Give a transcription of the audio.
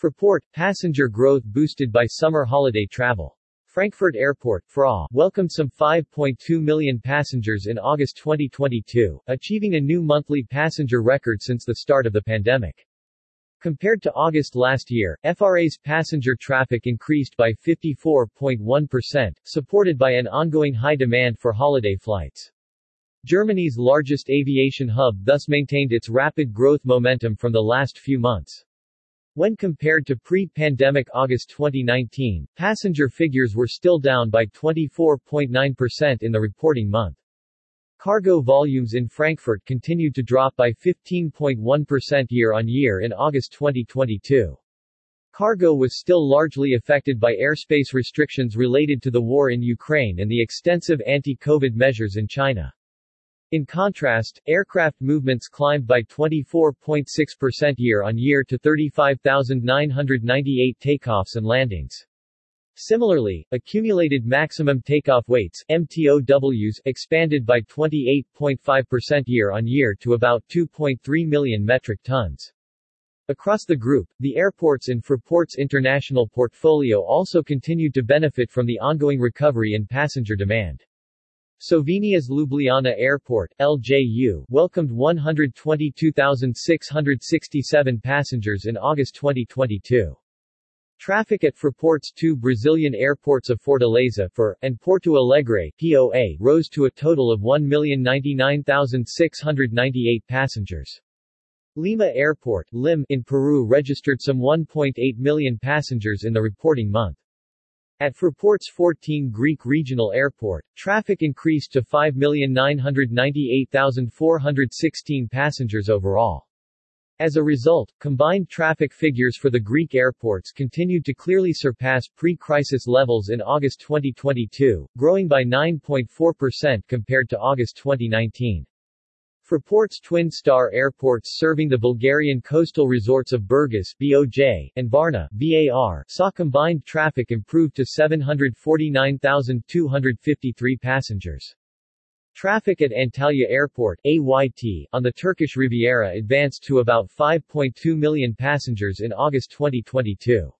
Fraport, passenger growth boosted by summer holiday travel. Frankfurt Airport FRA, welcomed some 5.2 million passengers in August 2022, achieving a new monthly passenger record since the start of the pandemic. Compared to August last year, FRA's passenger traffic increased by 54.1%, supported by an ongoing high demand for holiday flights. Germany's largest aviation hub thus maintained its rapid growth momentum from the last few months. When compared to pre-pandemic August 2019, passenger figures were still down by 24.9% in the reporting month. Cargo volumes in Frankfurt continued to drop by 15.1% year-on-year in August 2022. Cargo was still largely affected by airspace restrictions related to the war in Ukraine and the extensive anti-COVID measures in China. In contrast, aircraft movements climbed by 24.6% year-on-year to 35,998 takeoffs and landings. Similarly, accumulated maximum takeoff weights MTOWs expanded by 28.5% year-on-year to about 2.3 million metric tons. Across the group, the airports in Fraport's international portfolio also continued to benefit from the ongoing recovery in passenger demand. Slovenia's Ljubljana Airport, LJU, welcomed 122,667 passengers in August 2022. Traffic at Fraport's two Brazilian airports of Fortaleza FOR, and Porto Alegre POA, rose to a total of 1,099,698 passengers. Lima Airport LIM in Peru registered some 1.8 million passengers in the reporting month. At Fraport's 14 Greek regional airport, traffic increased to 5,998,416 passengers overall. As a result, combined traffic figures for the Greek airports continued to clearly surpass pre-crisis levels in August 2022, growing by 9.4% compared to August 2019. Fraport's twin star airports serving the Bulgarian coastal resorts of Burgas BOJ, and Varna VAR, saw combined traffic improve to 749,253 passengers. Traffic at Antalya Airport AYT, on the Turkish Riviera advanced to about 5.2 million passengers in August 2022.